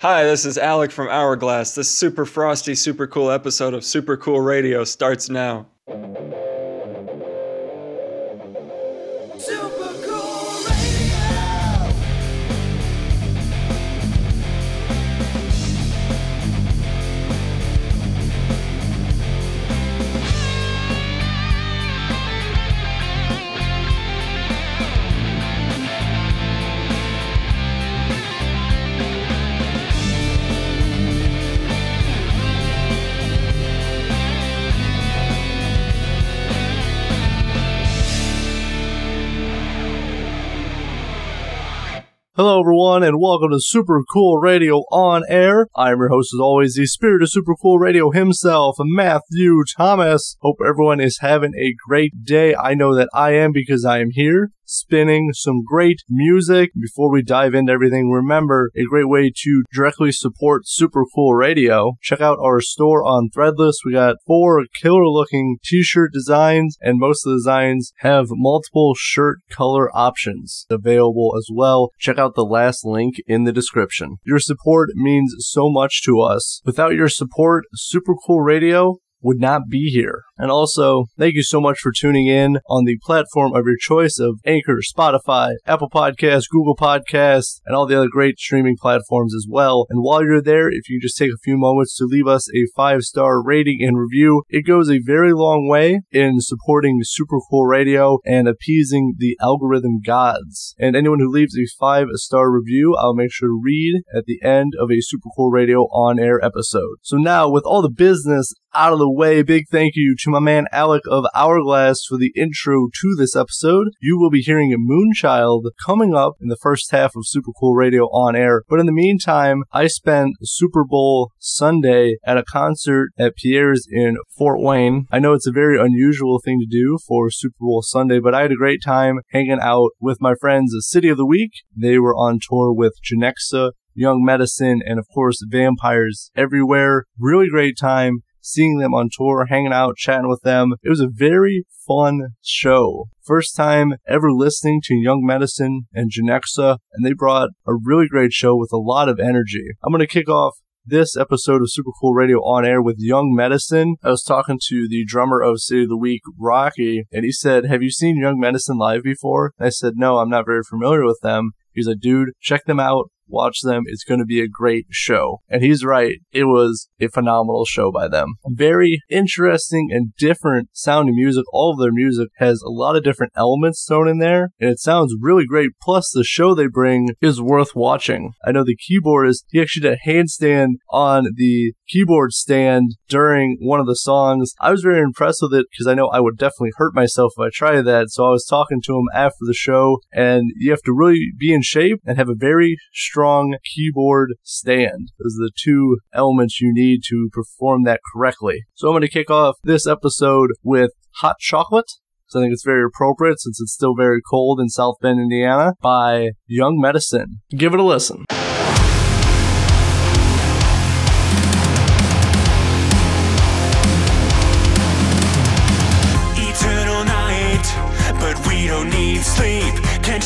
Hi, this is Alec from Hourglass. This super frosty, super cool episode of Super Cool Radio starts now. Hello, everyone, and welcome to Super Cool Radio on Air. I'm your host, as always, the spirit of Super Cool Radio himself, Matthew Thomas. Hope everyone is having a great day. I know that I am because I am here spinning some great music. Before we dive into everything, remember a great way to directly support Super Cool Radio. Check out our store on Threadless. We got four killer looking t-shirt designs and most of the designs have multiple shirt color options available as well. Check out the last link in the description. Your support means so much to us. Without your support, Super Cool Radio would not be here. And also, thank you so much for tuning in on the platform of your choice of Anchor, Spotify, Apple Podcasts, Google Podcasts, and all the other great streaming platforms as well. And while you're there, if you just take a few moments to leave us a five star rating and review, it goes a very long way in supporting Super Cool Radio and appeasing the algorithm gods. And anyone who leaves a five star review, I'll make sure to read at the end of a Super Cool Radio on air episode. So now, with all the business out of the way, big thank you to my man Alec of Hourglass for the intro to this episode. You will be hearing a Moonchild coming up in the first half of Super Cool Radio on air. But in the meantime, I spent Super Bowl Sunday at a concert at Piere's in Fort Wayne. I know it's a very unusual thing to do for Super Bowl Sunday, but I had a great time hanging out with my friends of City of the Weak. They were on tour with Genexa, Young Medicine, and of course, Vampires Everywhere. Really great time seeing them on tour, hanging out, chatting with them. It was a very fun show. First time ever listening to Young Medicine and Genexa, and they brought a really great show with a lot of energy. I'm going to kick off this episode of Super Cool Radio on air with Young Medicine. I was talking to the drummer of City of the Weak, Rocky, and he said, Have you seen Young Medicine live before? And I said, No, I'm not very familiar with them. He's like, Dude, check them out watch them. It's going to be a great show. And he's right. It was a phenomenal show by them. Very interesting and different sounding music. All of their music has a lot of different elements thrown in there and it sounds really great. Plus the show they bring is worth watching. I know the keyboardist, he actually did a handstand on the keyboard stand during one of the songs. I was very impressed with it because I know I would definitely hurt myself if I tried that. So I was talking to him after the show and you have to really be in shape and have a very strong keyboard stand. Those are the two elements you need to perform that correctly. So I'm going to kick off this episode with Hot Chocolate. So I think it's very appropriate since it's still very cold in South Bend, Indiana, by Young Medicine. Give it a listen.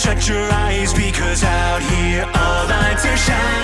Shut your eyes because out here all lights are shining.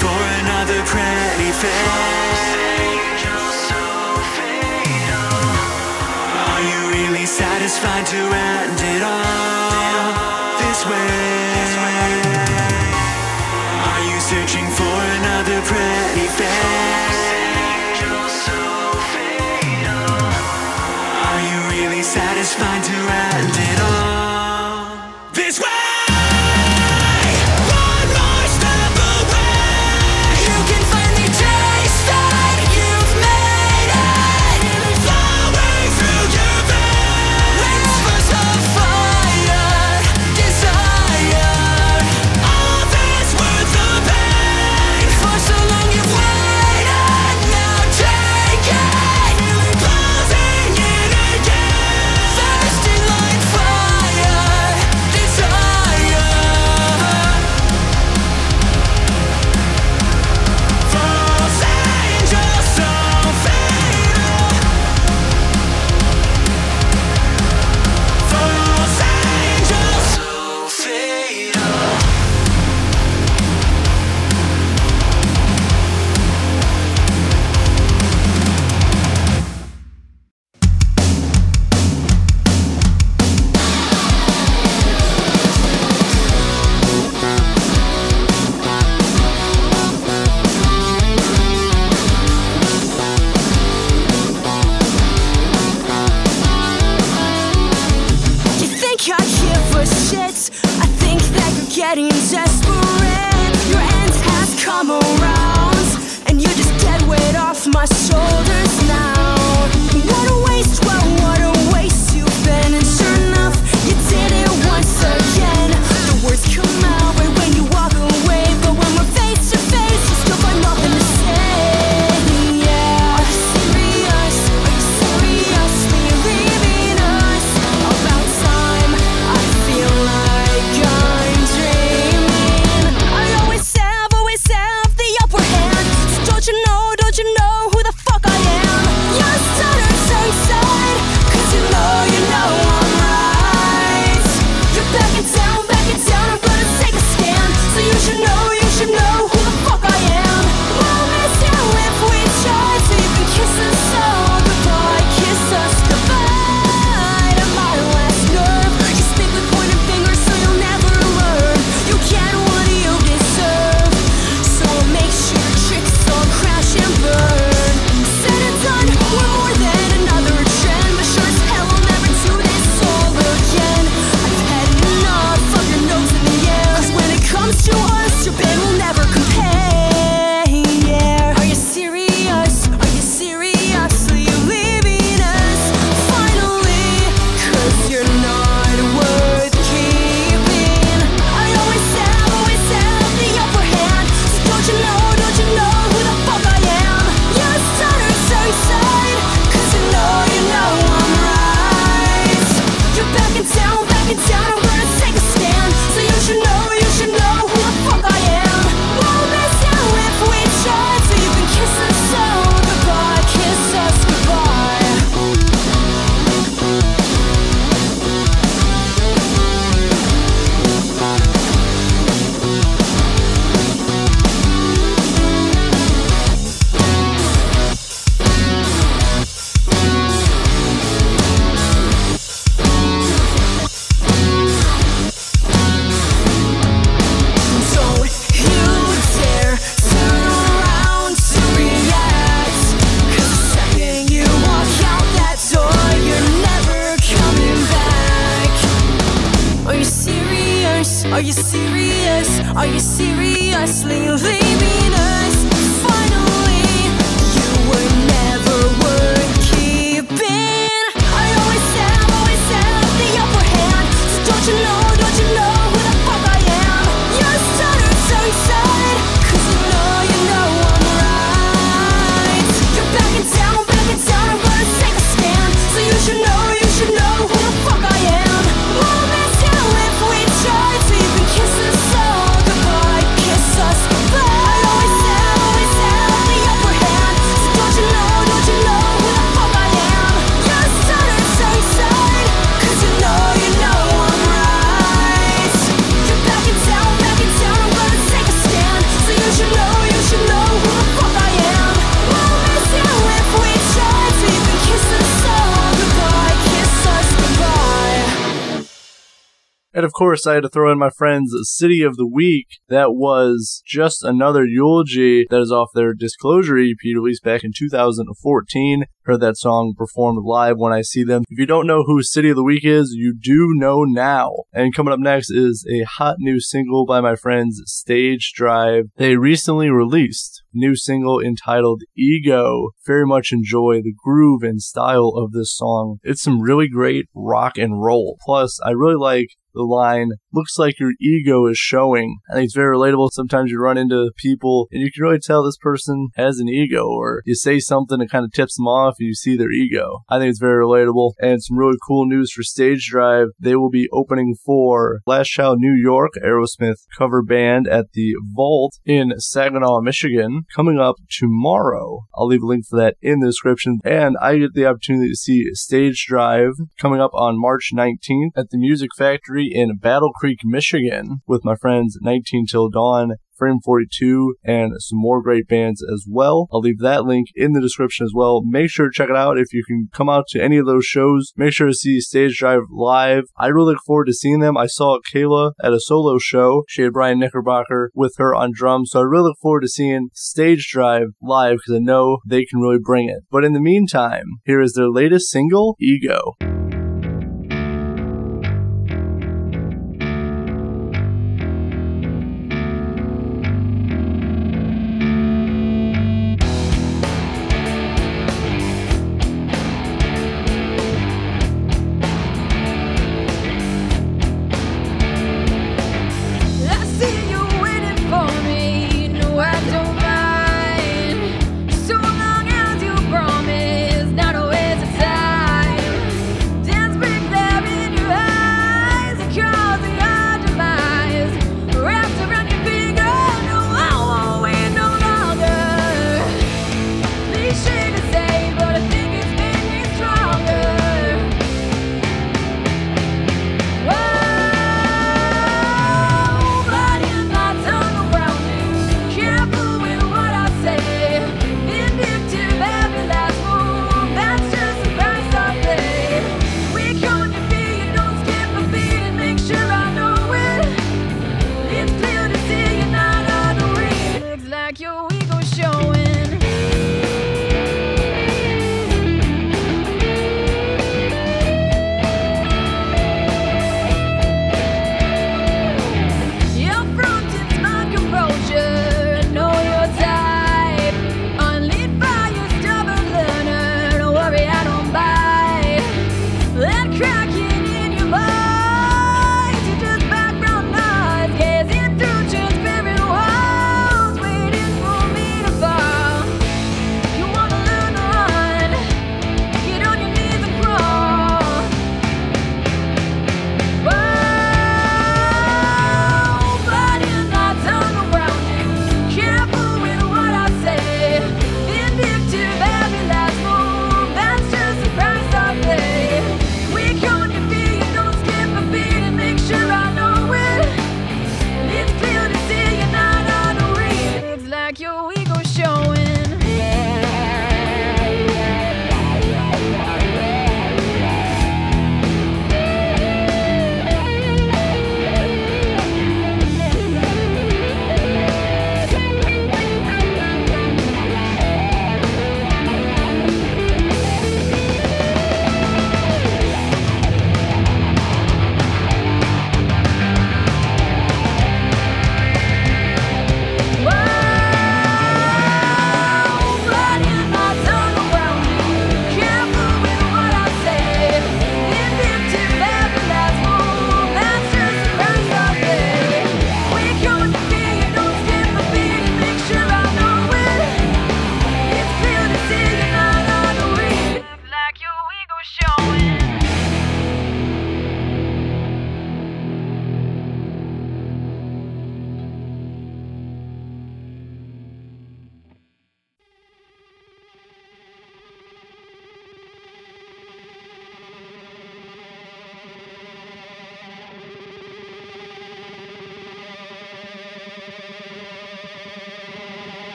for another pretty face Are you really satisfied to end? Course, I had to throw in my friend's City of the Weak. That was just another eulogy that is off their Disclosure EP released back in 2014. Heard that song performed live when I see them. If you don't know who City of the Weak is, you do know now. And coming up next is a hot new single by my friends Stage Drive. They recently released a new single entitled Ego. Very much enjoy the groove and style of this song. It's some really great rock and roll. Plus, I really like the line, looks like your ego is showing. I think it's very relatable. Sometimes you run into people and you can really tell this person has an ego, or you say something that kind of tips them off and you see their ego. I think it's very relatable and some really cool news for Stage Drive. They will be opening for Last Child New York Aerosmith cover band at the Vault in Saginaw, Michigan, coming up tomorrow. I'll leave a link for that in the description. And I get the opportunity to see Stage Drive coming up on March 19th at the Music Factory in Battle Creek, Michigan, with my friends 19 Till Dawn. Frame 42 and some more great bands as well. I'll leave that link in the description as well. Make sure to check it out if you can come out to any of those shows. Make sure to see Stage Drive live. I really look forward to seeing them. I saw Kayla at a solo show. She had Brian Knickerbocker with her on drums. So I really look forward to seeing Stage Drive live because I know they can really bring it. But in the meantime, here is their latest single, Ego.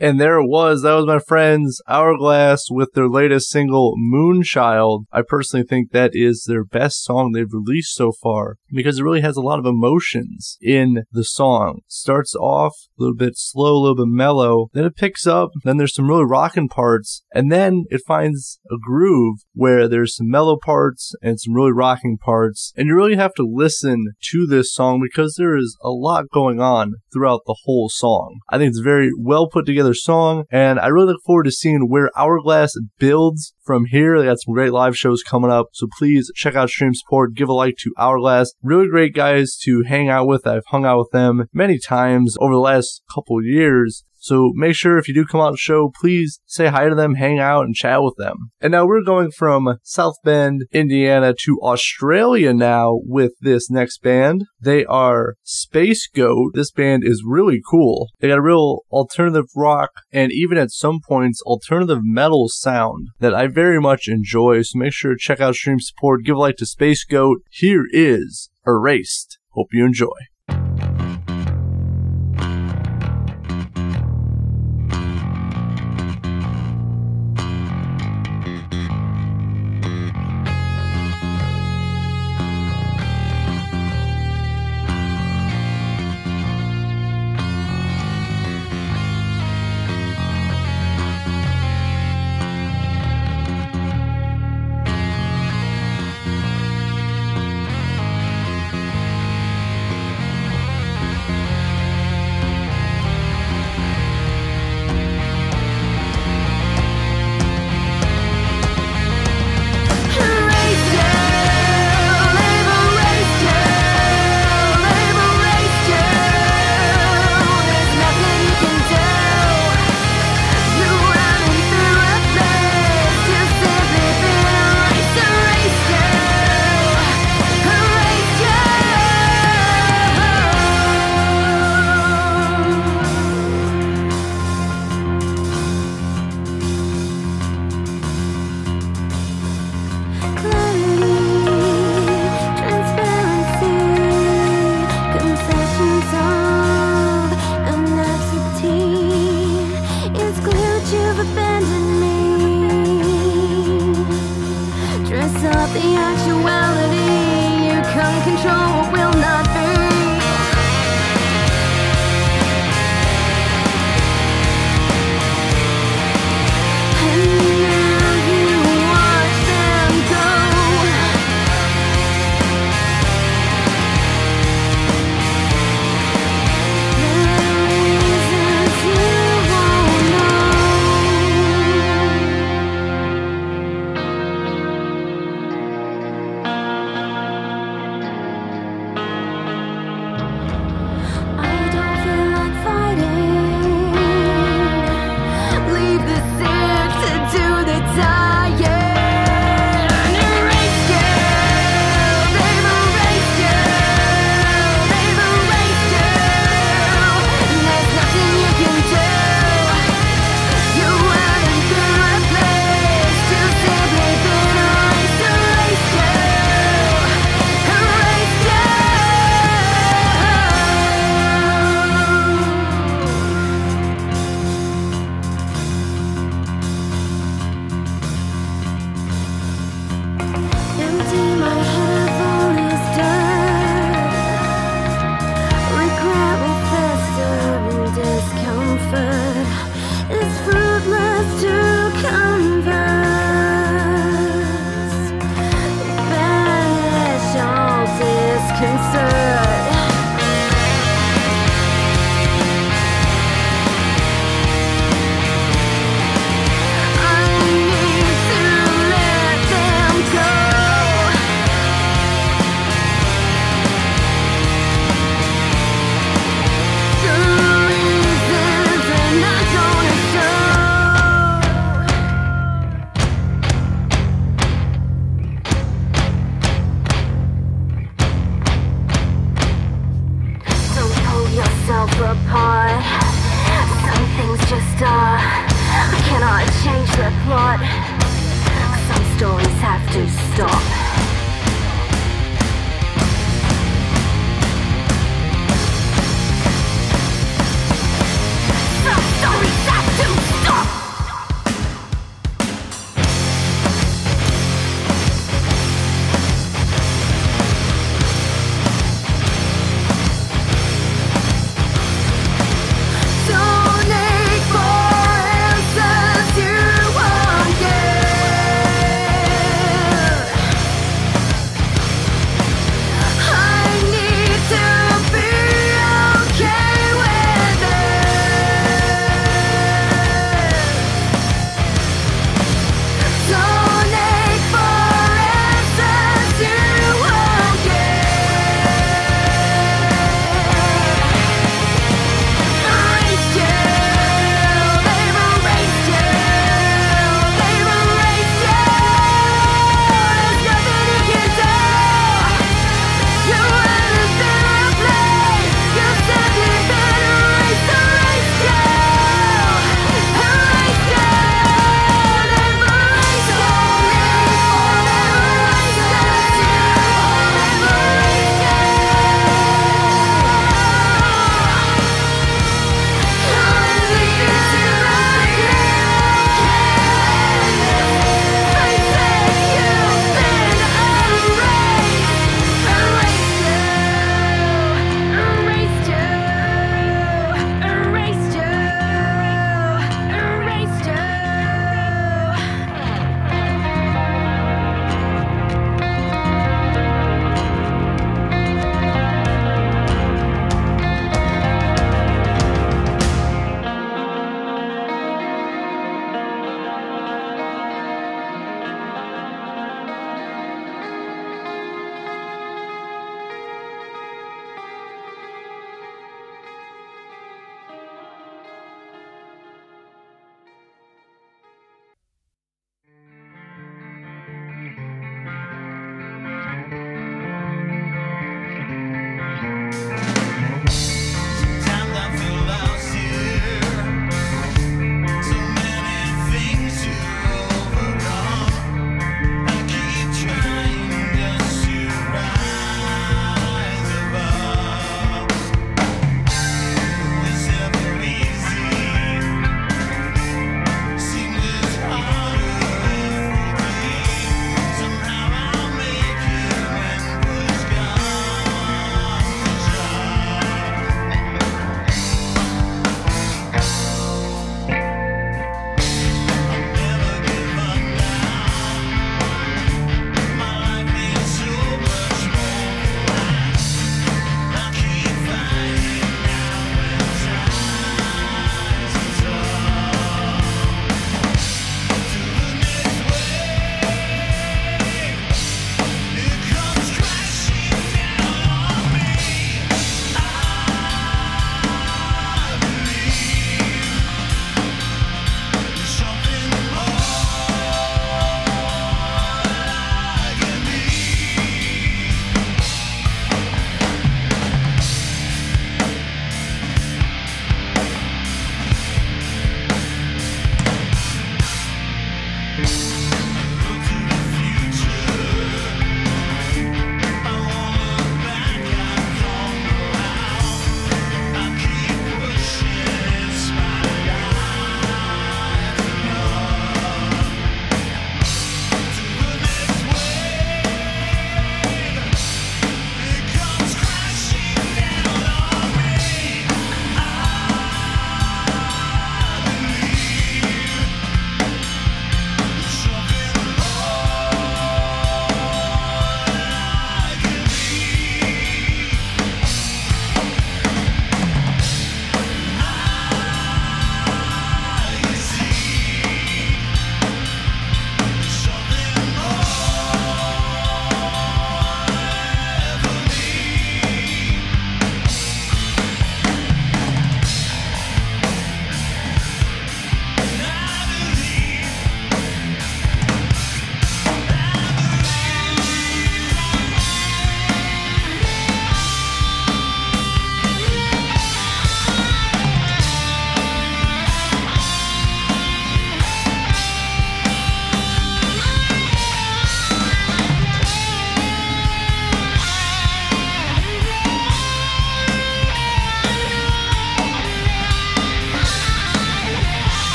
And there it was. That was my friends Hourglass with their latest single, Moonchild. I personally think that is their best song they've released so far because it really has a lot of emotions in the song. Starts off a little bit slow, a little bit mellow, then it picks up, then there's some really rocking parts, and then it finds a groove where there's some mellow parts and some really rocking parts. And you really have to listen to this song because there is a lot going on throughout the whole song. I think it's very well put together song, and I really look forward to seeing where Hourglass builds from here. They got some great live shows coming up, so please check out Stream Support, give a like to Hourglass. Really great guys to hang out with. I've hung out with them many times over the last couple years. So make sure if you do come out to the show, please say hi to them, hang out, and chat with them. And now we're going from South Bend, Indiana to Australia now with this next band. They are Space Goat. This band is really cool. They got a real alternative rock and even at some points alternative metal sound that I very much enjoy. So make sure to check out Stream Support, give a like to Space Goat. Here is Erased. Hope you enjoy.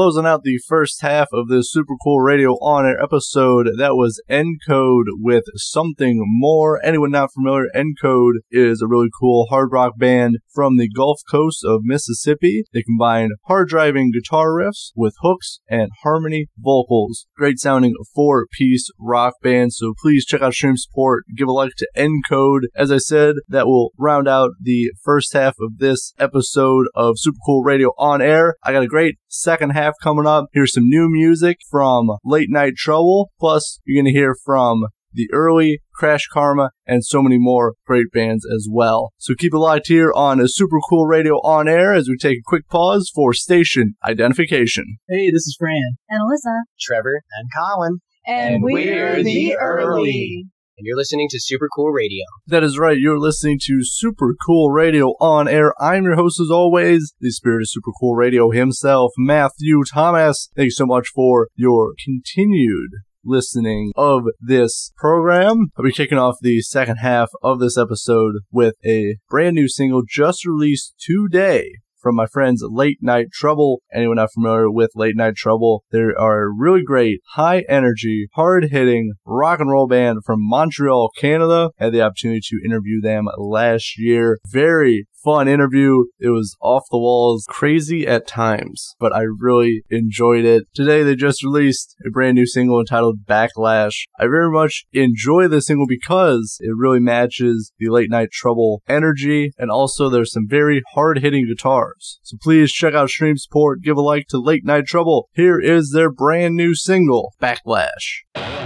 Closing out the first half of this super cool radio on air episode. That was Encode with something more. Anyone not familiar, Encode is a really cool hard rock band from the Gulf Coast of Mississippi. They combine hard driving guitar riffs with hooks and harmony vocals. Great sounding four piece rock band. So please check out Stream Support. Give a like to Encode. As I said, that will round out the first half of this episode of Super Cool Radio on air. I got a great second half coming up. Here's some new music from Late Night Trouble. Plus, you're going to hear from the early Crash Karma and so many more great bands as well. So keep it locked here on a Super Cool Radio on air as we take a quick pause for station identification. Hey, this is Fran. and Alyssa. Trevor, and Colin, And, And we're, we're the the early. And you're listening to Super Cool Radio. That is right. You're listening to Super Cool Radio on air. I'm your host, as always, the spirit of Super Cool Radio himself, Matthew Thomas. Thank you so much for your continued listening of this program. I'll be kicking off the second half of this episode with a brand new single just released today from my friends Late Night Trouble. Anyone not familiar with Late Night Trouble, they are a really great, high energy, hard hitting rock and roll band from Montreal, Canada. I had the opportunity to interview them last year. Very fun interview. It was off the walls, crazy at times, but I really enjoyed it. Today they just released a brand new single entitled Backlash. I very much enjoy this single because it really matches the late night trouble energy and also there's some very hard hitting guitars. So please check out Stream Support, give a like to Late Night Trouble. Here is their brand new single, Backlash.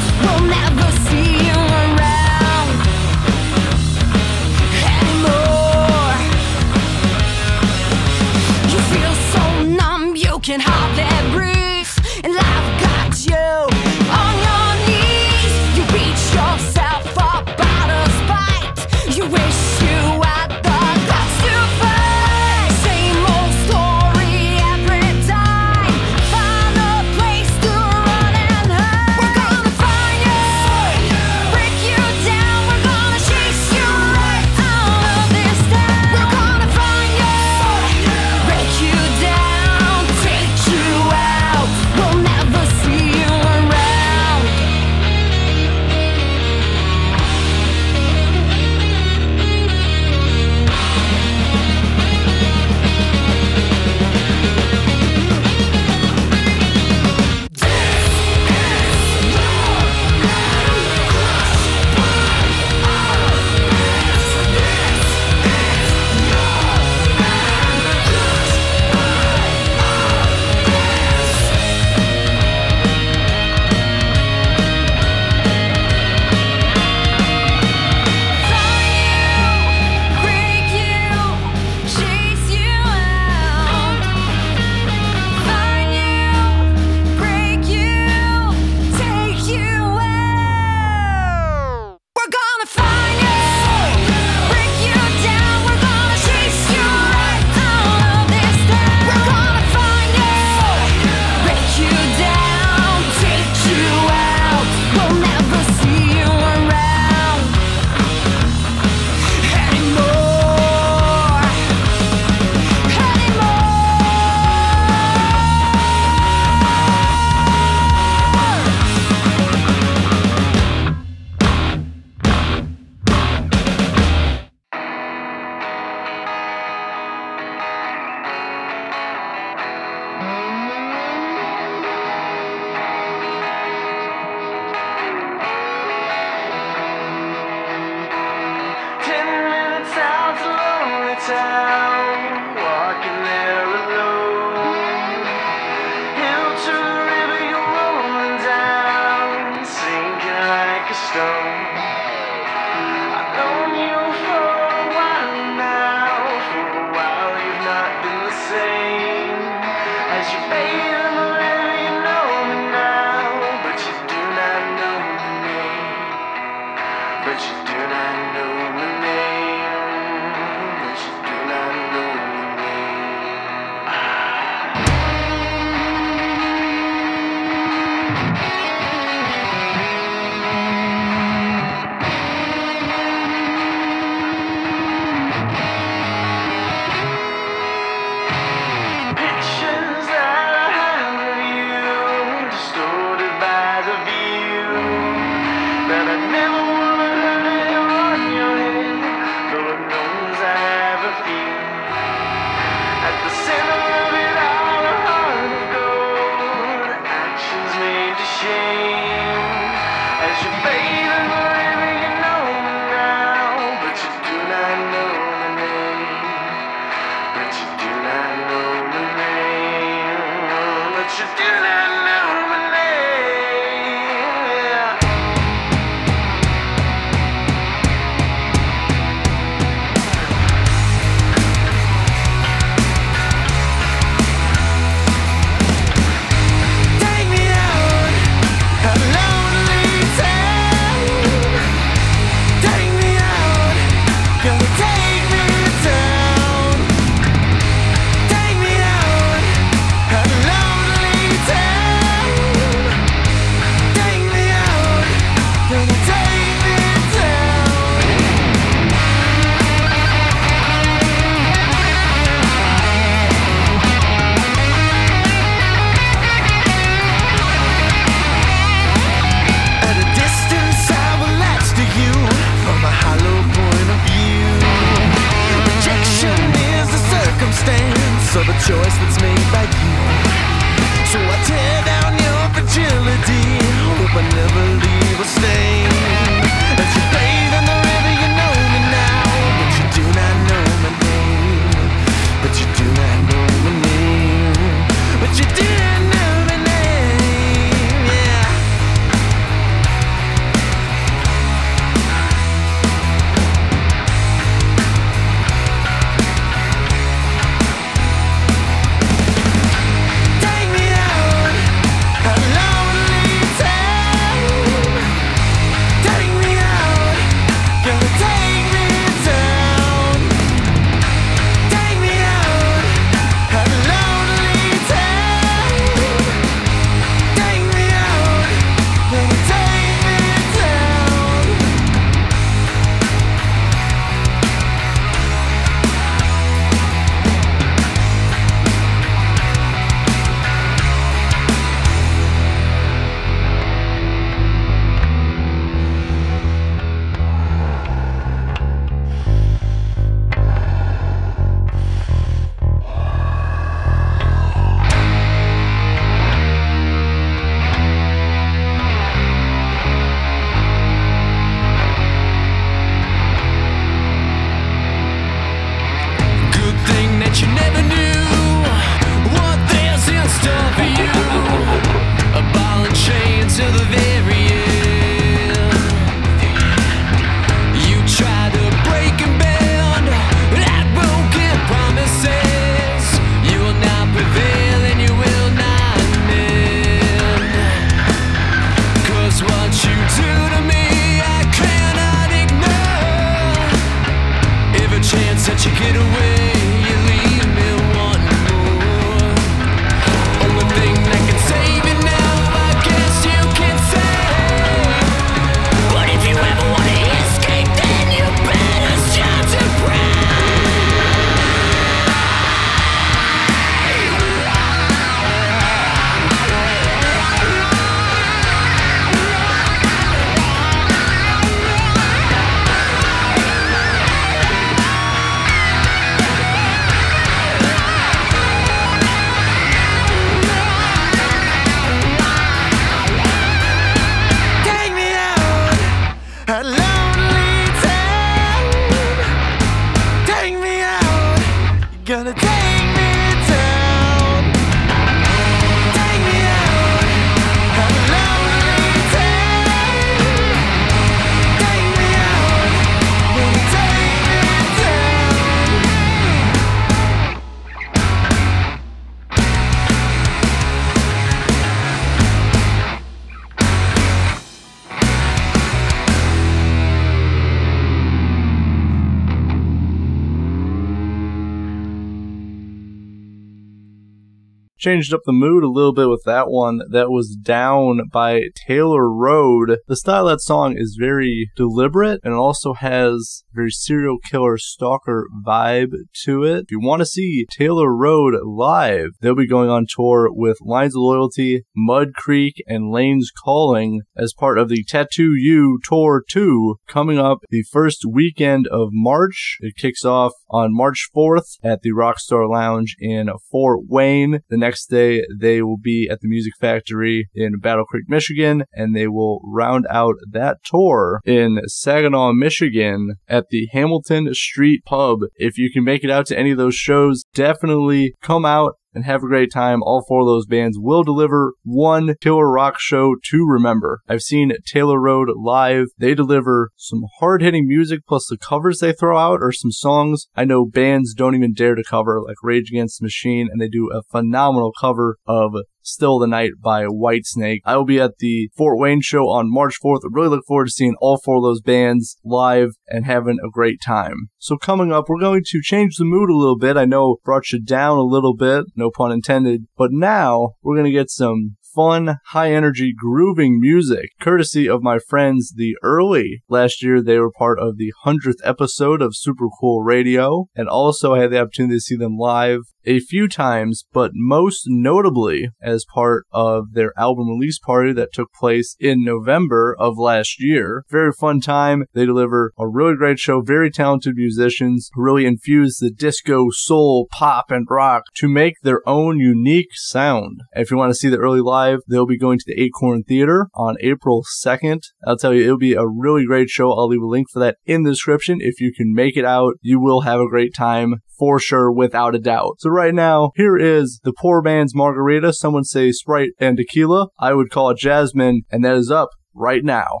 Changed up the mood a little bit with that one. That was Down by Taylor Road. The style of that song is very deliberate and also has very serial killer stalker vibe to it. If you want to see Taylor Road live, they'll be going on tour with Lines of Loyalty, Mud Creek, and Lane's Calling as part of the Tattoo You Tour 2 coming up the first weekend of March. It kicks off on March 4th at the Rockstar Lounge in Fort Wayne. The next day, they will be at the Music Factory in Battle Creek, Michigan, and they will round out that tour in Saginaw, Michigan at the Hamilton Street Pub. If you can make it out to any of those shows, definitely come out and have a great time. All four of those bands will deliver one killer rock show to remember. I've seen Taylor Road live. They deliver some hard hitting music plus the covers they throw out are some songs I know bands don't even dare to cover, like Rage Against the Machine, and they do a phenomenal cover of Still the Night by Whitesnake. I will be at the Fort Wayne show on March 4th. I really look forward to seeing all four of those bands live and having a great time. So coming up, we're going to change the mood a little bit. I know brought you down a little bit, no pun intended, but now we're going to get some fun, high energy, grooving music, courtesy of my friends The Early. Last year, they were part of the 100th episode of Super Cool Radio, and also I had the opportunity to see them live a few times, but most notably as part of their album release party that took place in November of last year. Very fun time. They deliver a really great show, very talented musicians who really infuse the disco, soul, pop, and rock to make their own unique sound. If you want to see the early live, they'll be going to the Acorn Theater on April 2nd. I'll tell you, it'll be a really great show. I'll leave a link for that in the description. If you can make it out, you will have a great time for sure, without a doubt. So right now, here is the poor man's margarita. Someone say Sprite and tequila. I would call it Jasmine, and that is up right now.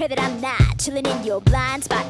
Pray that I'm not chilling in your blind spot.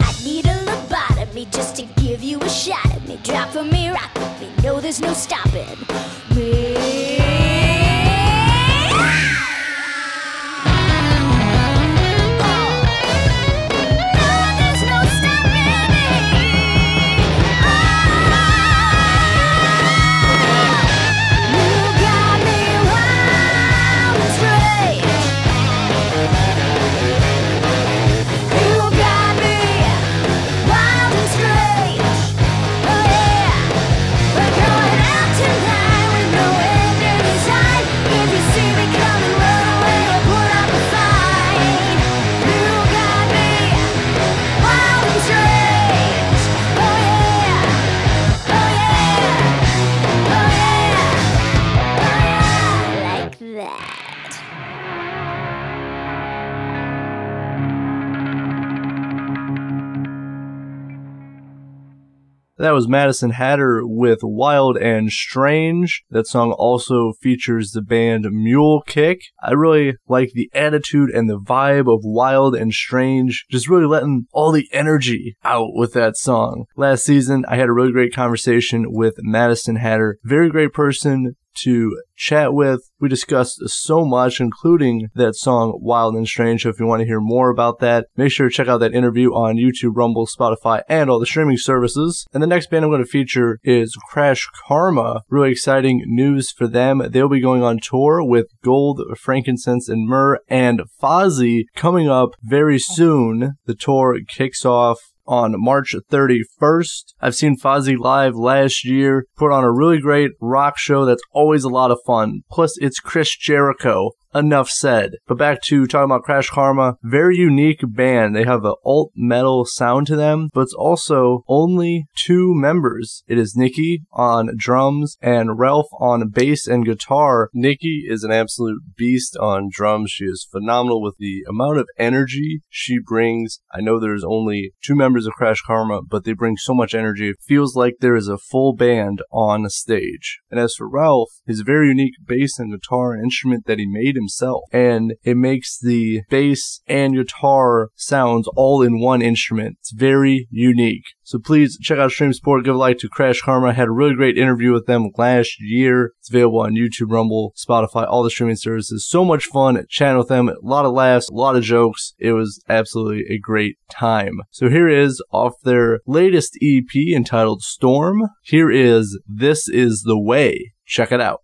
That was Madison Hatter with Wild and Strange. That song also features the band Mule Kick. I really like the attitude and the vibe of Wild and Strange, just really letting all the energy out with that song. Last season, I had a really great conversation with Madison Hatter. Very great person to chat with. We discussed so much, including that song Wild and Strange. So if you want to hear more about that, make sure to check out that interview on YouTube, Rumble, Spotify, and all the streaming services. And the next band I'm going to feature is Crash Karma. Really exciting news for them. They'll be going on tour with Gold, Frankincense, and Myrrh and Fozzy coming up very soon. The tour kicks off on March 31st. I've seen Fozzy live last year, put on a really great rock show that's always a lot of fun. Plus, it's Chris Jericho. Enough said. But back to talking about Crash Karma. Very unique band. They have an alt metal sound to them, but it's also only two members. It is Nikki on drums and Ralph on bass and guitar. Nikki is an absolute beast on drums. She is phenomenal with the amount of energy she brings. I know there's only two members of Crash Karma, but they bring so much energy. It feels like there is a full band on stage. And as for Ralph, his very unique bass and guitar instrument that he made himself. And it makes the bass and guitar sounds all in one instrument. It's very unique. So please check out Stream Support. Give a like to Crash Karma. I had a really great interview with them last year. It's available on YouTube, Rumble, Spotify, all the streaming services. So much fun chatting with them. A lot of laughs, a lot of jokes. It was absolutely a great time. So here is off their latest EP entitled Storm. Here is This Is the Way. Check it out.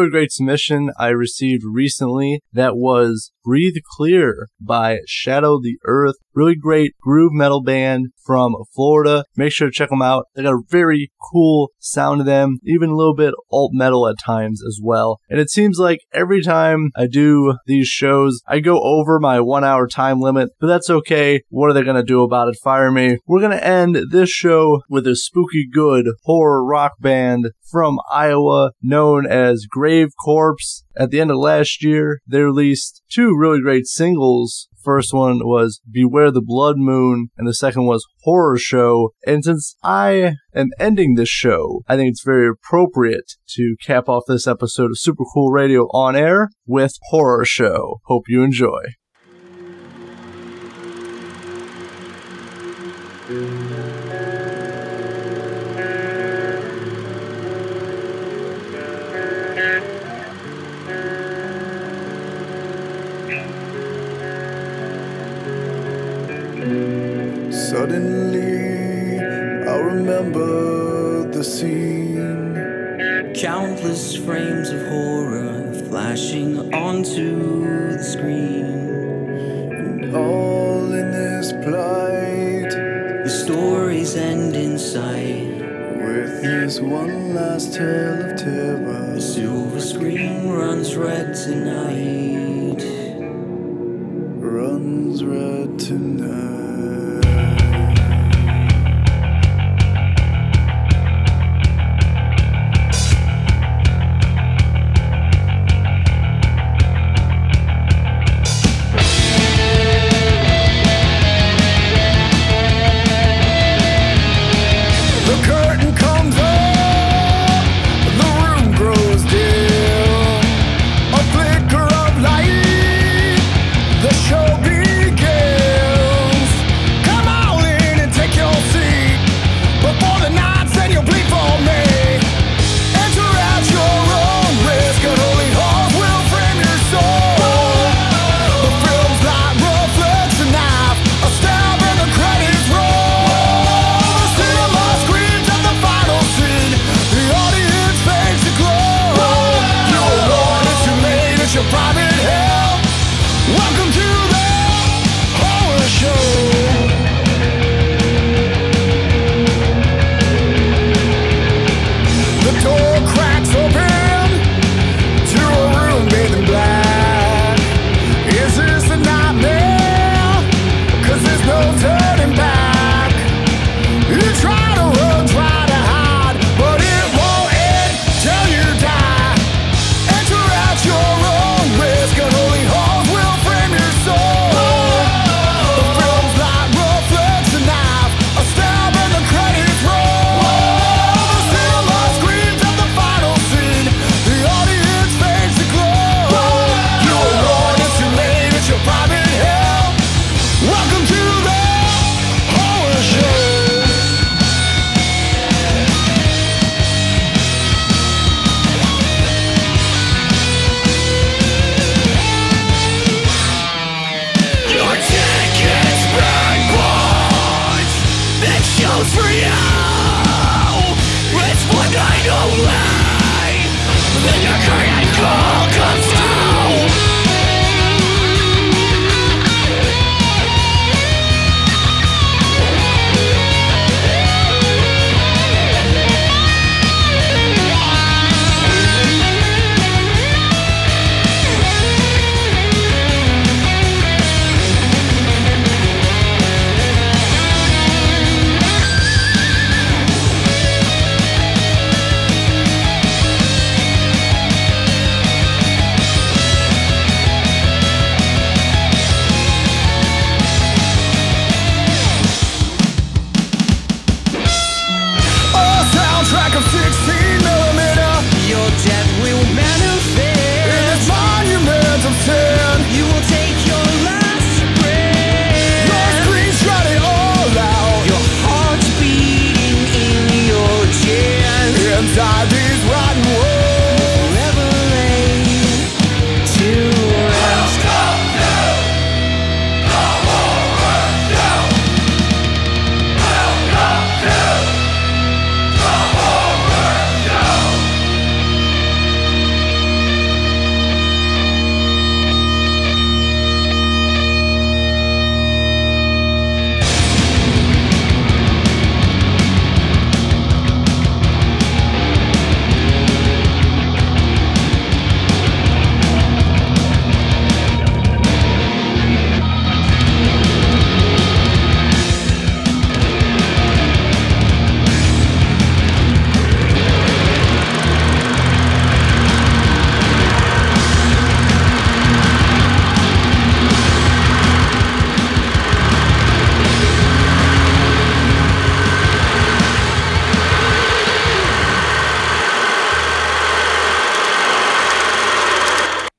Really great submission I received recently that was Breathe Clear by Shadow the Earth. Really great groove metal band from Florida. Make sure to check them out. They got a very cool sound to them, even a little bit alt metal at times as well. And it seems like every time I do these shows, I go over my one hour time limit, but that's okay. What are they going to do about it? Fire me. We're going to end this show with a spooky good horror rock band from Iowa known as Grave Corpse. At the end of last year, they released two really great singles. First one was Beware the Blood Moon, and the second was Horror Show. And since I am ending this show, I think it's very appropriate to cap off this episode of Super Cool Radio on air with Horror Show. Hope you enjoy. Suddenly, I remember the scene. Countless frames of horror flashing onto the screen. And all in this plight, The stories end in sight. with this one last tale of terror. The silver screen runs red tonight.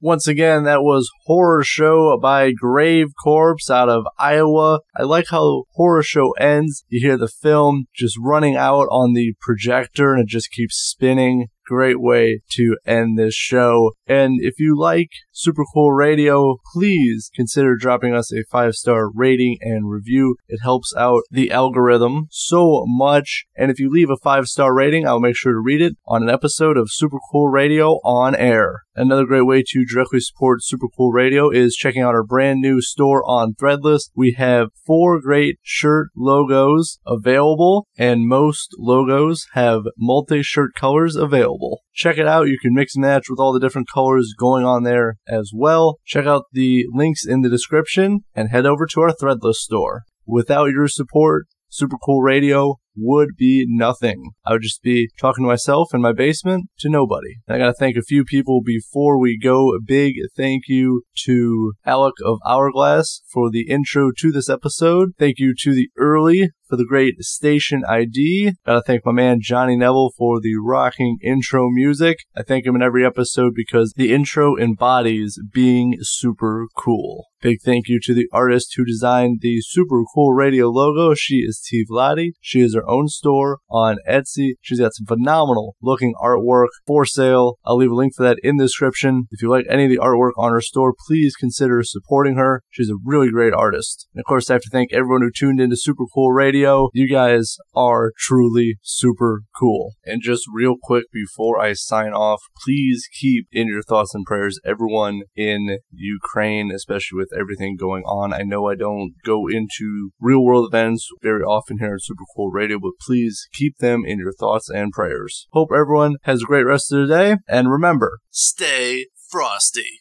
Once again, that was Horror Show by Grave Corpse out of Iowa. I like how Horror Show ends. You hear the film just running out on the projector and it just keeps spinning. Great way to end this show. And if you like Super Cool Radio, please consider dropping us a five star rating and review. It helps out the algorithm so much. And if you leave a five star rating, I'll make sure to read it on an episode of Super Cool Radio on air. Another great way to directly support Super Cool Radio is checking out our brand new store on Threadless. We have four great shirt logos available, and most logos have multi shirt colors available. Check it out. You can mix and match with all the different colors going on there as well. Check out the links in the description and head over to our Threadless store. Without your support, Super Cool Radio would be nothing. I would just be talking to myself in my basement to nobody. And I gotta thank a few people before we go. A big thank you to Alec of Hourglass for the intro to this episode. Thank you to the early for the great station ID. Gotta thank my man Johnny Neville for the rocking intro music. I thank him in every episode because the intro embodies being super cool. Big thank you to the artist who designed the super cool radio logo. She is T Vladi. She is own store on Etsy. She's got some phenomenal looking artwork for sale. I'll leave a link for that in the description. If you like any of the artwork on her store, please consider supporting her. She's a really great artist. And of course, I have to thank everyone who tuned into Super Cool Radio. You guys are truly super cool. And just real quick before I sign off, please keep in your thoughts and prayers everyone in Ukraine, especially with everything going on. I know I don't go into real world events very often here at Super Cool Radio, but please keep them in your thoughts and prayers. Hope everyone has a great rest of the day, and remember, stay frosty.